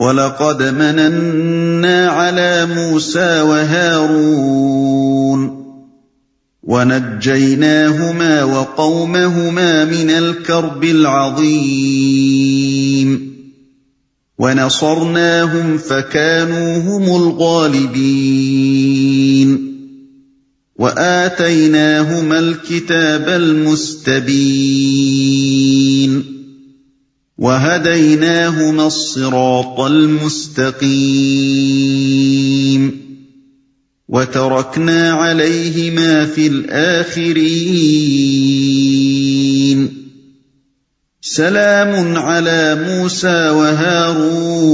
وَلَقَدْ مَنَنَّا عَلَى مُوسَى وَهَارُونَ وَنَجَّيْنَاهُمَا وَقَوْمَهُمَا مِنَ الْكَرْبِ الْعَظِيمِ وَنَصَرْنَاهُمْ فَكَانُوا هُمُ الْغَالِبِينَ وَآتَيْنَاهُمَا الْكِتَابَ الْمُسْتَبِينَ وَهَدَيْنَاهُمَا الصِّرَاطَ الْمُسْتَقِيمَ وَتَرَكْنَا عَلَيْهِمَا فِي الْآخِرِينَ سَلَامٌ عَلَى مُوسَى وَهَارُونَ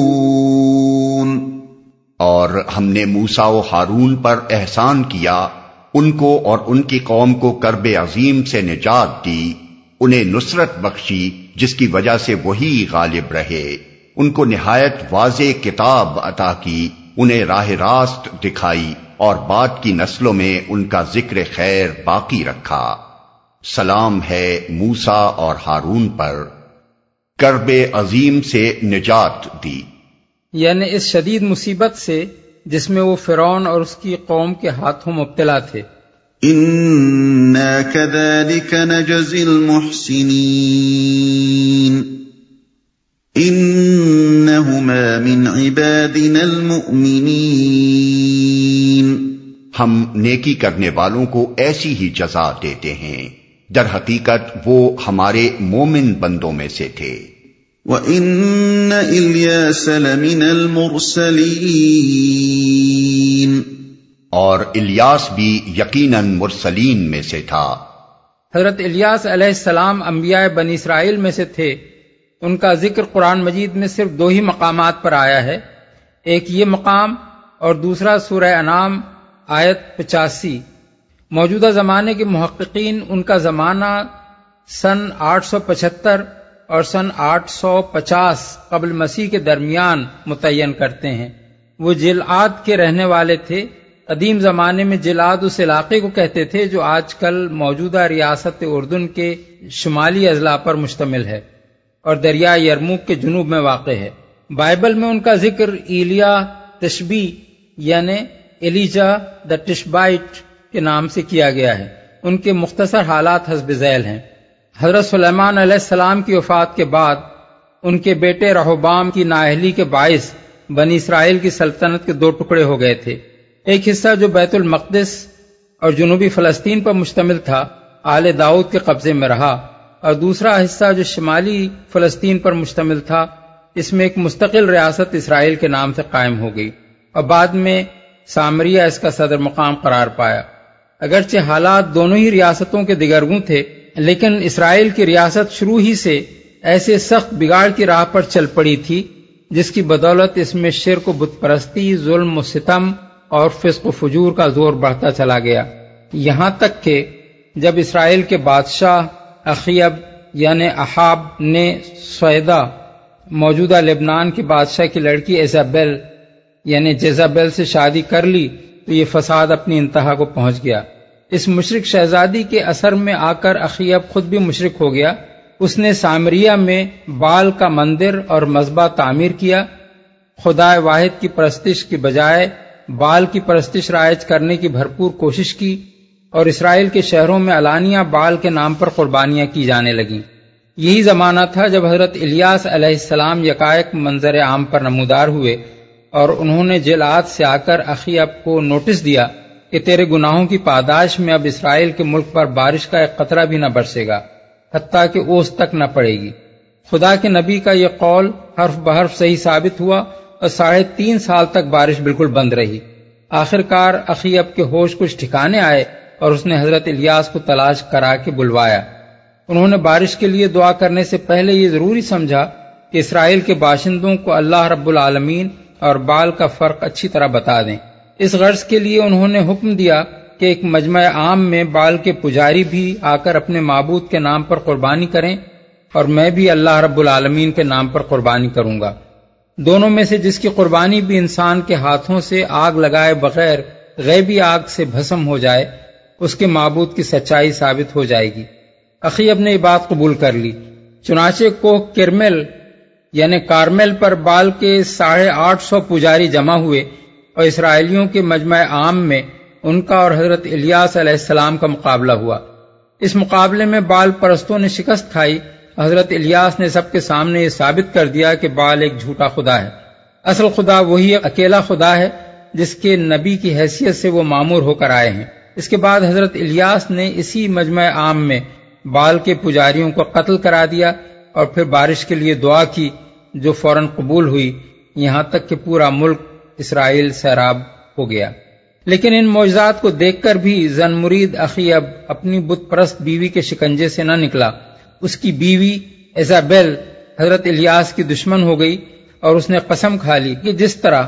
اور ہم نے موسا و ہارون پر احسان کیا، ان کو اور ان کی قوم کو کرب عظیم سے نجات دی، انہیں نصرت بخشی جس کی وجہ سے وہی غالب رہے۔ ان کو نہایت واضح کتاب عطا کی، انہیں راہ راست دکھائی اور بعد کی نسلوں میں ان کا ذکر خیر باقی رکھا۔ سلام ہے موسا اور ہارون پر۔ کرب عظیم سے نجات دی۔ یعنی اس شدید مصیبت سے جس میں وہ فرعون اور اس کی قوم کے ہاتھوں مبتلا تھے۔ انا كذلك نجزي المحسنين انهما من عبادنا المؤمنين ہم نیکی کرنے والوں کو ایسی ہی جزا دیتے ہیں۔ در حقیقت وہ ہمارے مومن بندوں میں سے تھے۔ وَإِنَّ إِلْيَاسَ لَمِنَ الْمُرْسَلِينَ اور الیاس بھی یقیناً مرسلین میں سے تھا۔ حضرت الیاس علیہ السلام انبیاء بنی اسرائیل میں سے تھے۔ ان کا ذکر قرآن مجید میں صرف دو ہی مقامات پر آیا ہے۔ ایک یہ مقام اور دوسرا سورہ انعام، آیت پچاسی۔ موجودہ زمانے کے محققین ان کا زمانہ سن آٹھ سو پچہتر اور سن آٹھ سو پچاس قبل مسیح کے درمیان متعین کرتے ہیں۔ وہ جلعاد کے رہنے والے تھے۔ قدیم زمانے میں جلاد اس علاقے کو کہتے تھے جو آج کل موجودہ ریاست اردن کے شمالی اضلاع پر مشتمل ہے اور دریا یرموک کے جنوب میں واقع ہے۔ بائبل میں ان کا ذکر ایلیا تشبی یعنی ایلیجا دا ٹشبائٹ کے نام سے کیا گیا ہے۔ ان کے مختصر حالات حسب ذیل ہیں۔ حضرت سلیمان علیہ السلام کی وفات کے بعد ان کے بیٹے رہوبام کی نااہلی کے باعث بنی اسرائیل کی سلطنت کے دو ٹکڑے ہو گئے تھے۔ ایک حصہ جو بیت المقدس اور جنوبی فلسطین پر مشتمل تھا، آل داؤد کے قبضے میں رہا۔ اور دوسرا حصہ جو شمالی فلسطین پر مشتمل تھا، اس میں ایک مستقل ریاست اسرائیل کے نام سے قائم ہو گئی۔ اور بعد میں سامریہ اس کا صدر مقام قرار پایا۔ اگرچہ حالات دونوں ہی ریاستوں کے دگرگوں تھے، لیکن اسرائیل کی ریاست شروع ہی سے ایسے سخت بگاڑ کی راہ پر چل پڑی تھی، جس کی بدولت اس میں شرک و بت پرستی، ظلم و ستم اور فسق و فجور کا زور بڑھتا چلا گیا۔ یہاں تک کہ جب اسرائیل کے بادشاہ اخیب یعنی احاب نے سویدا موجودہ لبنان کے بادشاہ کی لڑکی ایزابیل یعنی جیزابیل سے شادی کر لی تو یہ فساد اپنی انتہا کو پہنچ گیا۔ اس مشرق شہزادی کے اثر میں آ کر اخیب خود بھی مشرق ہو گیا۔ اس نے سامریہ میں بال کا مندر اور مذبح تعمیر کیا۔ خدا واحد کی پرستش کی بجائے بال کی پرستش رائج کرنے کی بھرپور کوشش کی اور اسرائیل کے شہروں میں علانیہ بال کے نام پر قربانیاں کی جانے لگیں۔ یہی زمانہ تھا جب حضرت الیاس علیہ السلام یکائک منظر عام پر نمودار ہوئے اور انہوں نے جلعات سے آ کر اخیب کو نوٹس دیا کہ تیرے گناہوں کی پاداش میں اب اسرائیل کے ملک پر بارش کا ایک قطرہ بھی نہ برسے گا، حتیٰ کہ اوس تک نہ پڑے گی۔ خدا کے نبی کا یہ قول حرف بحرف صحیح ثابت ہوا ساڑھے تین سال تک بارش بالکل بند رہی۔ آخر کار اخیب کے ہوش کچھ ٹھکانے آئے اور اس نے حضرت الیاس کو تلاش کرا کے بلوایا۔ انہوں نے بارش کے لیے دعا کرنے سے پہلے یہ ضروری سمجھا کہ اسرائیل کے باشندوں کو اللہ رب العالمین اور بال کا فرق اچھی طرح بتا دیں۔ اس غرض کے لیے انہوں نے حکم دیا کہ ایک مجمع عام میں بال کے پجاری بھی آ کر اپنے معبود کے نام پر قربانی کریں اور میں بھی اللہ رب العالمین کے نام پر قربانی کروں گا۔ دونوں میں سے جس کی قربانی بھی انسان کے ہاتھوں سے آگ لگائے بغیر غیبی آگ سے بھسم ہو جائے، اس کے معبود کی سچائی ثابت ہو جائے گی۔ عقیب نے یہ بات قبول کر لی۔ چنانچہ کو کرمل یعنی کارمل پر بال کے ساڑھے آٹھ سو پجاری جمع ہوئے اور اسرائیلیوں کے مجمع عام میں ان کا اور حضرت الیاس علیہ السلام کا مقابلہ ہوا۔ اس مقابلے میں بال پرستوں نے شکست کھائی حضرت الیاس نے سب کے سامنے یہ ثابت کر دیا کہ بال ایک جھوٹا خدا ہے۔ اصل خدا وہی اکیلا خدا ہے جس کے نبی کی حیثیت سے وہ معمور ہو کر آئے ہیں۔ اس کے بعد حضرت الیاس نے اسی مجمع عام میں بال کے پجاریوں کو قتل کرا دیا اور پھر بارش کے لیے دعا کی جو فوراً قبول ہوئی۔ یہاں تک کہ پورا ملک اسرائیل سیراب ہو گیا۔ لیکن ان معجزات کو دیکھ کر بھی زن مرید اخیب اپنی بت پرست بیوی کے شکنجے سے نہ نکلا۔ اس کی بیوی ایزابیل حضرت الیاس کی دشمن ہو گئی اور اس نے قسم کھا لی کہ جس طرح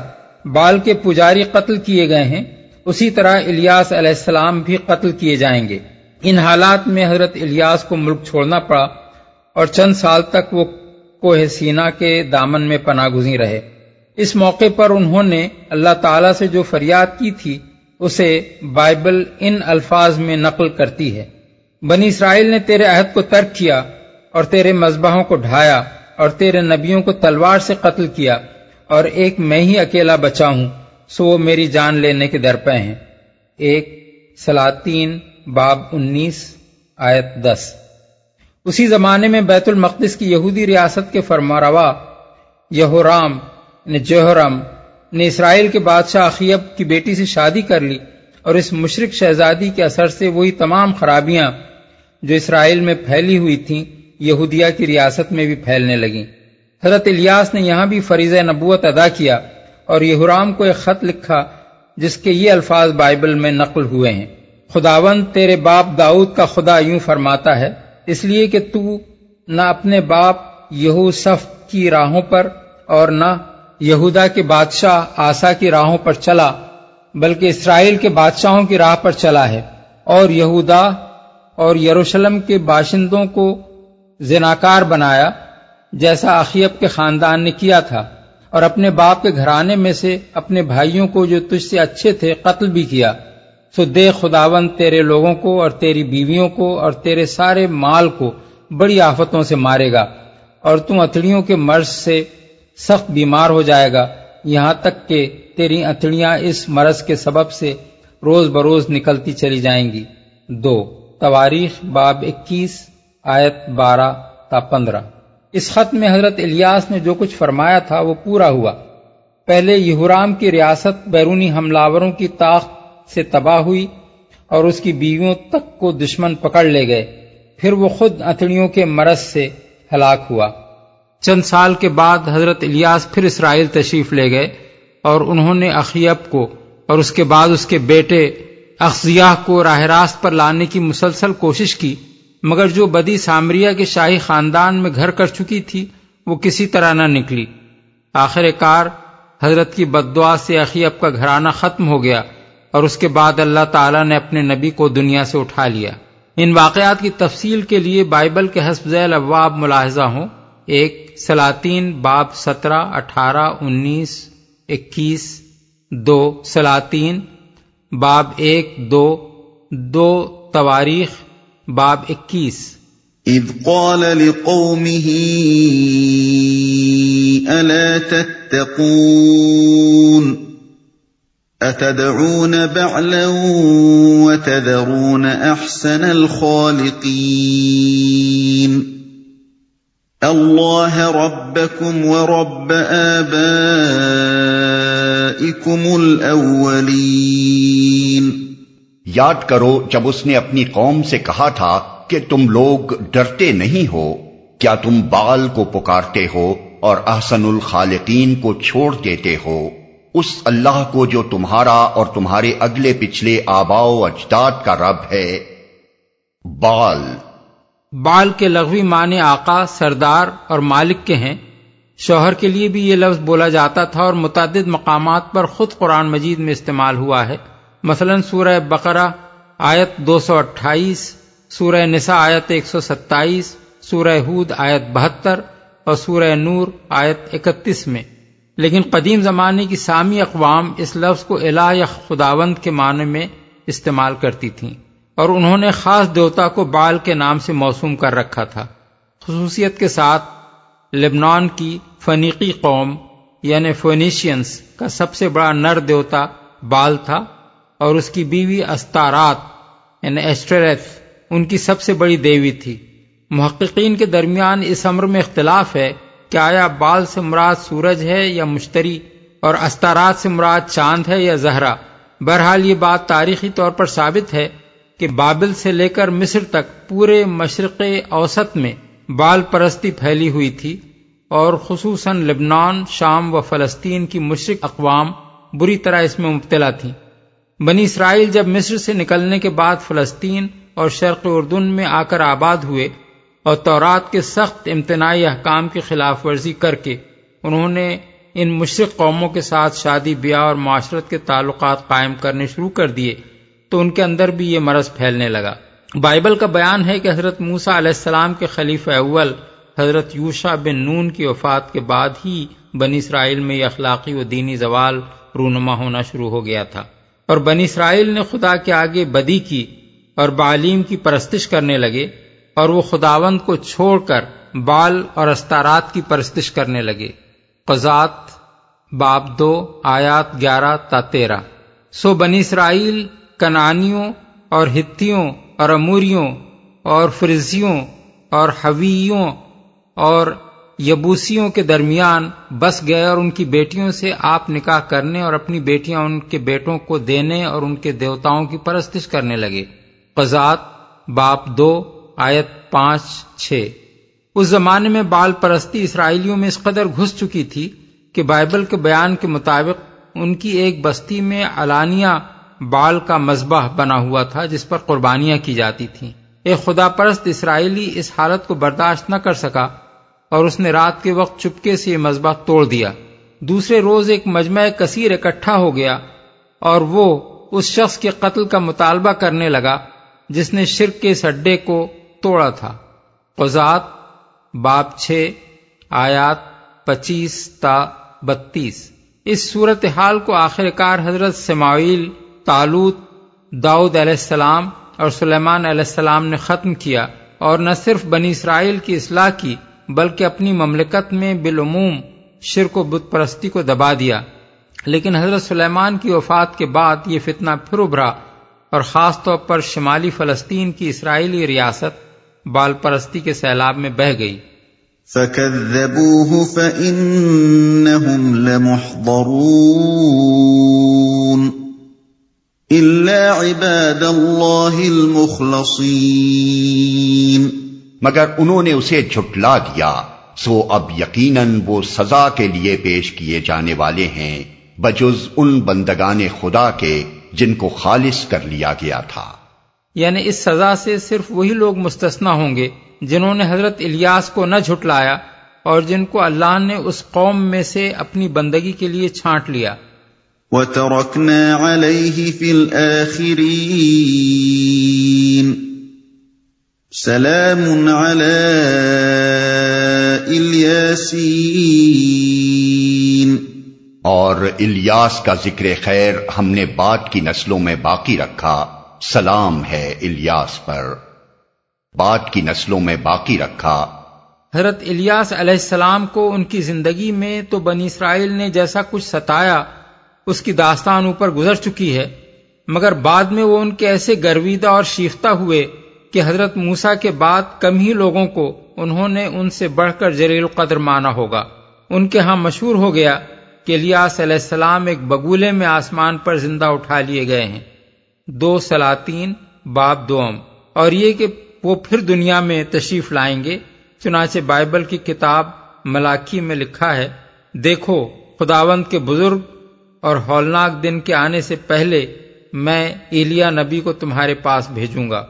بال کے پجاری قتل کیے گئے ہیں، اسی طرح الیاس علیہ السلام بھی قتل کیے جائیں گے۔ ان حالات میں حضرت الیاس کو ملک چھوڑنا پڑا اور چند سال تک وہ کوہ سینا کے دامن میں پناہ گزی رہے۔ اس موقع پر انہوں نے اللہ تعالی سے جو فریاد کی تھی، اسے بائبل ان الفاظ میں نقل کرتی ہے۔ بنی اسرائیل نے تیرے عہد کو ترک کیا اور تیرے مذبحوں کو ڈھایا اور تیرے نبیوں کو تلوار سے قتل کیا اور ایک میں ہی اکیلا بچا ہوں، سو وہ میری جان لینے کے در پہ ہیں۔ ایک، سلاطین، باب انیس، آیت دس۔ اسی زمانے میں بیت المقدس کی یہودی ریاست کے فرما روا یہورام یعنی نے جوہرم نے اسرائیل کے بادشاہ اخیب کی بیٹی سے شادی کر لی اور اس مشرق شہزادی کے اثر سے وہی تمام خرابیاں جو اسرائیل میں پھیلی ہوئی تھیں، یہودیہ کی ریاست میں بھی پھیلنے لگیں۔ حضرت الیاس نے یہاں بھی فریض نبوت ادا کیا اور یہورام کو ایک خط لکھا جس کے یہ الفاظ بائبل میں نقل ہوئے ہیں۔ خداون تیرے باپ داؤد کا خدا یوں فرماتا ہے، اس لیے کہ تو نہ اپنے باپ یہو صف کی راہوں پر اور نہ یہودا کے بادشاہ آسا کی راہوں پر چلا، بلکہ اسرائیل کے بادشاہوں کی راہ پر چلا ہے اور یہودا اور یروشلم کے باشندوں کو زناکار بنایا، جیسا اخیب کے خاندان نے کیا تھا، اور اپنے باپ کے گھرانے میں سے اپنے بھائیوں کو جو تجھ سے اچھے تھے قتل بھی کیا۔ سو دے خداون تیرے لوگوں کو اور تیری بیویوں کو اور تیرے سارے مال کو بڑی آفتوں سے مارے گا، اور تم اتڑیوں کے مرض سے سخت بیمار ہو جائے گا۔ یہاں تک کہ تیری اتڑیاں اس مرض کے سبب سے روز بروز نکلتی چلی جائیں گی۔ دو تواریخ باب اکیس، آیت بارہ تا پندرہ۔ اس خط میں حضرت الیاس نے جو کچھ فرمایا تھا وہ پورا ہوا۔ پہلے یہورام کی ریاست بیرونی حملاوروں کی طاقت سے تباہ ہوئی اور اس کی بیویوں تک کو دشمن پکڑ لے گئے۔ پھر وہ خود اتڑیوں کے مرض سے ہلاک ہوا۔ چند سال کے بعد حضرت الیاس پھر اسرائیل تشریف لے گئے اور انہوں نے اخیب کو اور اس کے بعد اس کے بیٹے اخذیہ کو راہ راست پر لانے کی مسلسل کوشش کی، مگر جو بدی سامریا کے شاہی خاندان میں گھر کر چکی تھی، وہ کسی طرح نہ نکلی۔ آخر کار، حضرت کی بدعا سے اخیب کا گھرانہ ختم ہو گیا اور اس کے بعد اللہ تعالیٰ نے اپنے نبی کو دنیا سے اٹھا لیا۔ ان واقعات کی تفصیل کے لیے بائبل کے حسب ذیل ابواب ملاحظہ ہوں۔ ایک، سلاطین، باب سترہ، اٹھارہ، انیس، اکیس، دو، سلاطین باب ایک، دو دو تواریخ، باب اکیس۔ اذ قال لقومه، الا تتقون؟ اتدعون بعلا وتذرون احسن الخالقين؟ الله ربكم ورب آبائكم الاولين یاد کرو جب اس نے اپنی قوم سے کہا تھا کہ تم لوگ ڈرتے نہیں ہو کیا تم بال کو پکارتے ہو اور احسن الخالقین کو چھوڑ دیتے ہو؟ اس اللہ کو جو تمہارا اور تمہارے اگلے پچھلے آبا و اجداد کا رب ہے۔ بال۔ بال کے لغوی معنی آقا سردار اور مالک کے ہیں۔ شوہر کے لیے بھی یہ لفظ بولا جاتا تھا اور متعدد مقامات پر خود قرآن مجید میں استعمال ہوا ہے۔ مثلا سورہ بقرہ آیت دو سو اٹھائیس، سورہ نساء آیت ایک سو ستائیس، سورہ ہود آیت بہتر اور سورہ نور آیت اکتیس میں۔ لیکن قدیم زمانے کی سامی اقوام اس لفظ کو الہ یا خداوند کے معنی میں استعمال کرتی تھیں اور انہوں نے خاص دیوتا کو بال کے نام سے موسوم کر رکھا تھا۔ خصوصیت کے ساتھ لبنان کی فنیقی قوم یعنی فونیشینس کا سب سے بڑا نر دیوتا بال تھا اور اس کی بیوی استارات یعنی ایسٹریف ان کی سب سے بڑی دیوی تھی۔ محققین کے درمیان اس امر میں اختلاف ہے کہ آیا بال سے مراد سورج ہے یا مشتری اور استارات سے مراد چاند ہے یا زہرا۔ بہرحال یہ بات تاریخی طور پر ثابت ہے کہ بابل سے لے کر مصر تک پورے مشرق اوسط میں بال پرستی پھیلی ہوئی تھی اور خصوصاً لبنان، شام و فلسطین کی مشرق اقوام بری طرح اس میں مبتلا تھیں۔ بنی اسرائیل جب مصر سے نکلنے کے بعد فلسطین اور شرق اردن میں آ کر آباد ہوئے اور تورات کے سخت امتناعی احکام کی خلاف ورزی کر کے انہوں نے ان مشرق قوموں کے ساتھ شادی، بیاہ اور معاشرت کے تعلقات قائم کرنے شروع کر دیے، تو ان کے اندر بھی یہ مرض پھیلنے لگا۔ بائبل کا بیان ہے کہ حضرت موسا علیہ السلام کے خلیفہ اول، حضرت یوشا بن نون کی وفات کے بعد ہی بنی اسرائیل میں یہ اخلاقی و دینی زوال رونما ہونا شروع ہو گیا تھا۔ اور بنی اسرائیل نے خدا کے آگے بدی کی اور بعلیم کی پرستش کرنے لگے اور وہ خداوند کو چھوڑ کر بال اور استارات کی پرستش کرنے لگے۔ قزات باب دو، آیات گیارہ تا تیرہ۔ سو بنی اسرائیل کنانیوں اور ہتھیوں اور اموریوں اور فرزیوں اور حویوں اور یبوسیوں کے درمیان بس گئے اور ان کی بیٹیوں سے آپ نکاح کرنے اور اپنی بیٹیاں ان کے بیٹوں کو دینے اور ان کے دیوتاؤں کی پرستش کرنے لگے۔ قزات باپ دو، آیت پانچ، چھ۔ اس زمانے میں بال پرستی اسرائیلیوں میں اس قدر گھس چکی تھی کہ بائبل کے بیان کے مطابق ان کی ایک بستی میں علانیہ بال کا مذبح بنا ہوا تھا جس پر قربانیاں کی جاتی تھیں۔ ایک خدا پرست اسرائیلی اس حالت کو برداشت نہ کر سکا اور اس نے رات کے وقت چپکے سے یہ مذبح توڑ دیا۔ دوسرے روز ایک مجمع کثیر اکٹھا ہو گیا اور وہ اس شخص کے قتل کا مطالبہ کرنے لگا جس نے شرک کے اس اڈے کو توڑا تھا۔ قزات باب چھ، آیات پچیس تا بتیس۔ اس صورت حال کو آخر کار حضرت سماعیل تالوت داؤد علیہ السلام اور سلیمان علیہ السلام نے ختم کیا اور نہ صرف بنی اسرائیل کی اصلاح کی، بلکہ اپنی مملکت میں بالعموم شرک و بت پرستی کو دبا دیا۔ لیکن حضرت سلیمان کی وفات کے بعد یہ فتنہ پھر ابھرا اور خاص طور پر شمالی فلسطین کی اسرائیلی ریاست بال پرستی کے سیلاب میں بہ گئی۔ فَكَذَّبُوهُ فَإِنَّهُمْ لَمُحْضَرُونَ۔ إِلَّا عِبَادَ اللَّهِ الْمُخْلَصِينَ. مگر انہوں نے اسے جھٹلا دیا سو اب یقیناً وہ سزا کے لیے پیش کیے جانے والے ہیں بجز ان بندگان خدا کے جن کو خالص کر لیا گیا تھا۔ یعنی اس سزا سے صرف وہی لوگ مستثنا ہوں گے جنہوں نے حضرت الیاس کو نہ جھٹلایا اور جن کو اللہ نے اس قوم میں سے اپنی بندگی کے لیے چھانٹ لیا۔ وَتَرَكْنَا عَلَيْهِ فِي الْآخِرِينَ. سلام الیاسین اور الیاس کا ذکر خیر ہم نے بعد کی نسلوں میں باقی رکھا. سلام ہے الیاس پر. بعد کی نسلوں میں باقی رکھا. حضرت الیاس علیہ السلام کو ان کی زندگی میں تو بنی اسرائیل نے جیسا کچھ ستایا اس کی داستان اوپر گزر چکی ہے، مگر بعد میں وہ ان کے ایسے گرویدہ اور شیفتہ ہوئے کہ حضرت موسا کے بعد کم ہی لوگوں کو انہوں نے ان سے بڑھ کر جلیل القدر مانا ہوگا۔ ان کے ہاں مشہور ہو گیا کہ الیاس علیہ السلام ایک بگولے میں آسمان پر زندہ اٹھا لیے گئے ہیں۔ دو سلاطین باب دوم، اور یہ کہ وہ پھر دنیا میں تشریف لائیں گے، چنانچہ بائبل کی کتاب ملاکی میں لکھا ہے، دیکھو خداوند کے بزرگ اور ہولناک دن کے آنے سے پہلے میں ایلیا نبی کو تمہارے پاس بھیجوں گا۔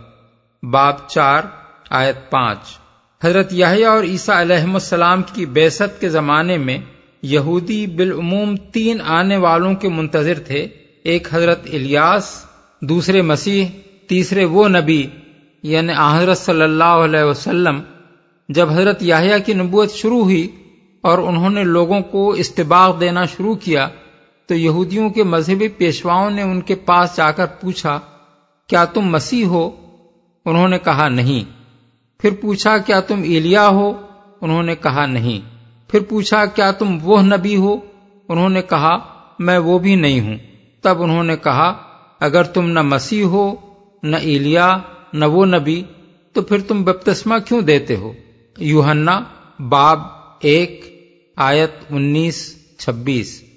باب چار، آیت پانچ۔ حضرت یاہیا اور عیسیٰ علیہ السلام کی بیست کے زمانے میں یہودی بالعموم تین آنے والوں کے منتظر تھے۔ ایک حضرت الیاس، دوسرے مسیح، تیسرے وہ نبی یعنی حضرت صلی اللہ علیہ وسلم۔ جب حضرت یاہیا کی نبوت شروع ہوئی اور انہوں نے لوگوں کو استباغ دینا شروع کیا تو یہودیوں کے مذہبی پیشواؤں نے ان کے پاس جا کر پوچھا، کیا تم مسیح ہو؟ انہوں نے کہا، نہیں۔ پھر پوچھا، کیا تم ایلیا ہو؟ انہوں نے کہا، نہیں۔ پھر پوچھا، کیا تم وہ نبی ہو؟ انہوں نے کہا، میں وہ بھی نہیں ہوں۔ تب انہوں نے کہا، اگر تم نہ مسیح ہو، نہ ایلیا، نہ وہ نبی، تو پھر تم بپتسمہ کیوں دیتے ہو؟ یوہنا باب ایک، آیت انیس، چھبیس۔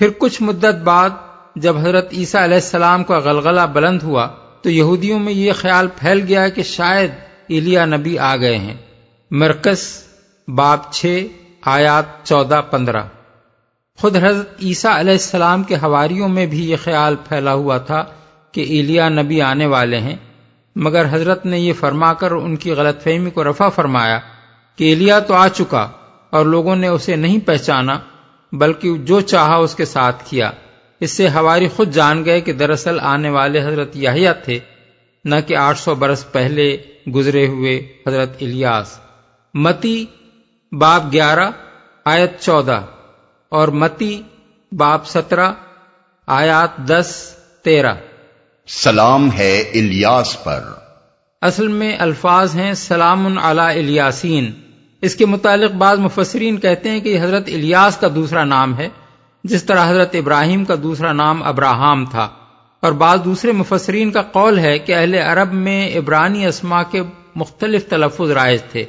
پھر کچھ مدت بعد جب حضرت عیسیٰ علیہ السلام کا غلغلہ بلند ہوا تو یہودیوں میں یہ خیال پھیل گیا کہ شاید ایلیا نبی آ گئے ہیں۔ مرکز، باب چھ، آیات چودہ، پندرہ۔ خود حضرت عیسیٰ علیہ السلام کے حواریوں میں بھی یہ خیال پھیلا ہوا تھا کہ ایلیا نبی آنے والے ہیں۔ مگر حضرت نے یہ فرما کر ان کی غلط فہمی کو رفع فرمایا کہ ایلیا تو آ چکا اور لوگوں نے اسے نہیں پہچانا۔ بلکہ جو چاہا اس کے ساتھ کیا۔ اس سے ہواری خود جان گئے کہ دراصل آنے والے حضرت یاہیا تھے نہ کہ آٹھ سو برس پہلے گزرے ہوئے حضرت الیاس۔ متی باب گیارہ آیت چودہ۔ اور متی باب سترہ آیات دس تیرہ۔ سلام ہے الیاس پر۔ اصل میں الفاظ ہیں سلام علی الیاسین۔ اس کے متعلق بعض مفسرین کہتے ہیں کہ یہ حضرت الیاس کا دوسرا نام ہے، جس طرح حضرت ابراہیم کا دوسرا نام ابراہم تھا۔ اور بعض دوسرے مفسرین کا قول ہے کہ اہل عرب میں عبرانی اسما کے مختلف تلفظ رائج تھے۔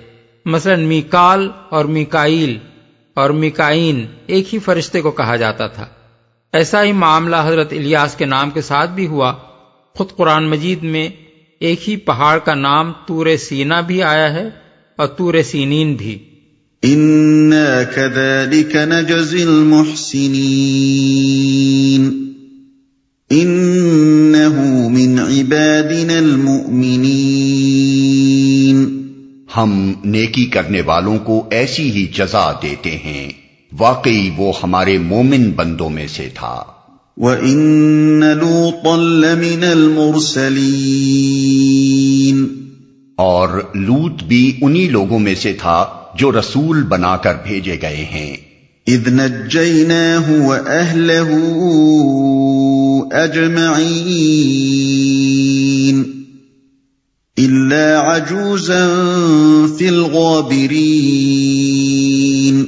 مثلا میکال اور میکائیل اور میکائین ایک ہی فرشتے کو کہا جاتا تھا۔ ایسا ہی معاملہ حضرت الیاس کے نام کے ساتھ بھی ہوا۔ خود قرآن مجید میں ایک ہی پہاڑ کا نام تور سینا بھی آیا ہے۔ اور تور سینین بھی۔ إنا كذلك نجزي المحسنين۔ إنه من عبادنا المؤمنين۔ ہم نیکی کرنے والوں کو ایسی ہی جزا دیتے ہیں۔ واقعی وہ ہمارے مومن بندوں میں سے تھا۔ وَإِنَّ لُوطًا لَّمِنَ الْمُرْسَلِينَ۔ اور لوت بھی انہی لوگوں میں سے تھا جو رسول بنا کر بھیجے گئے ہیں۔ اذ نجیناہ واہلہ اجمعین الا عجوزا فی الغابرین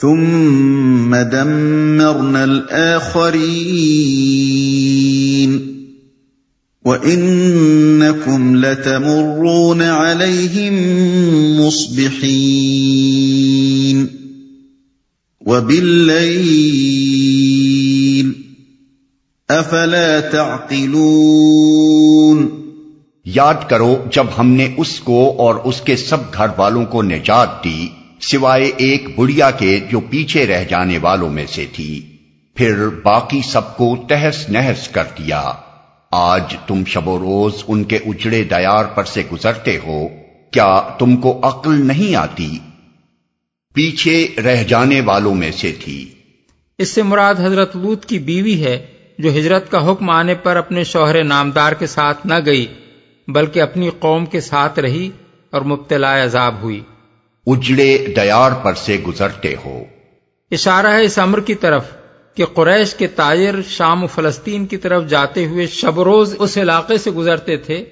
ثم دمرنا الآخرین وَإِنَّكُمْ لَتَمُرُّونَ عَلَيْهِمْ مُصْبِحِينَ وَبِاللَّيْلِ أَفَلَا تَعْقِلُونَ یاد کرو، جب ہم نے اس کو اور اس کے سب گھر والوں کو نجات دی، سوائے ایک بڑیا کے جو پیچھے رہ جانے والوں میں سے تھی، پھر باقی سب کو تہس نہس کر دیا۔ آج تم شب و روز ان کے اجڑے دیار پر سے گزرتے ہو کیا تم کو عقل نہیں آتی؟ پیچھے رہ جانے والوں میں سے تھی۔ اس سے مراد حضرت لوت کی بیوی ہے جو ہجرت کا حکم آنے پر اپنے شوہر نامدار کے ساتھ نہ گئی بلکہ اپنی قوم کے ساتھ رہی اور مبتلا عذاب ہوئی۔ اجڑے دیار پر سے گزرتے ہو۔ اشارہ ہے اس امر کی طرف۔ کہ قریش کے تاجر شام و فلسطین کی طرف جاتے ہوئے شب روز اس علاقے سے گزرتے تھے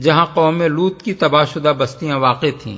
جہاں قوم لوت کی تباہ شدہ بستیاں واقع تھیں۔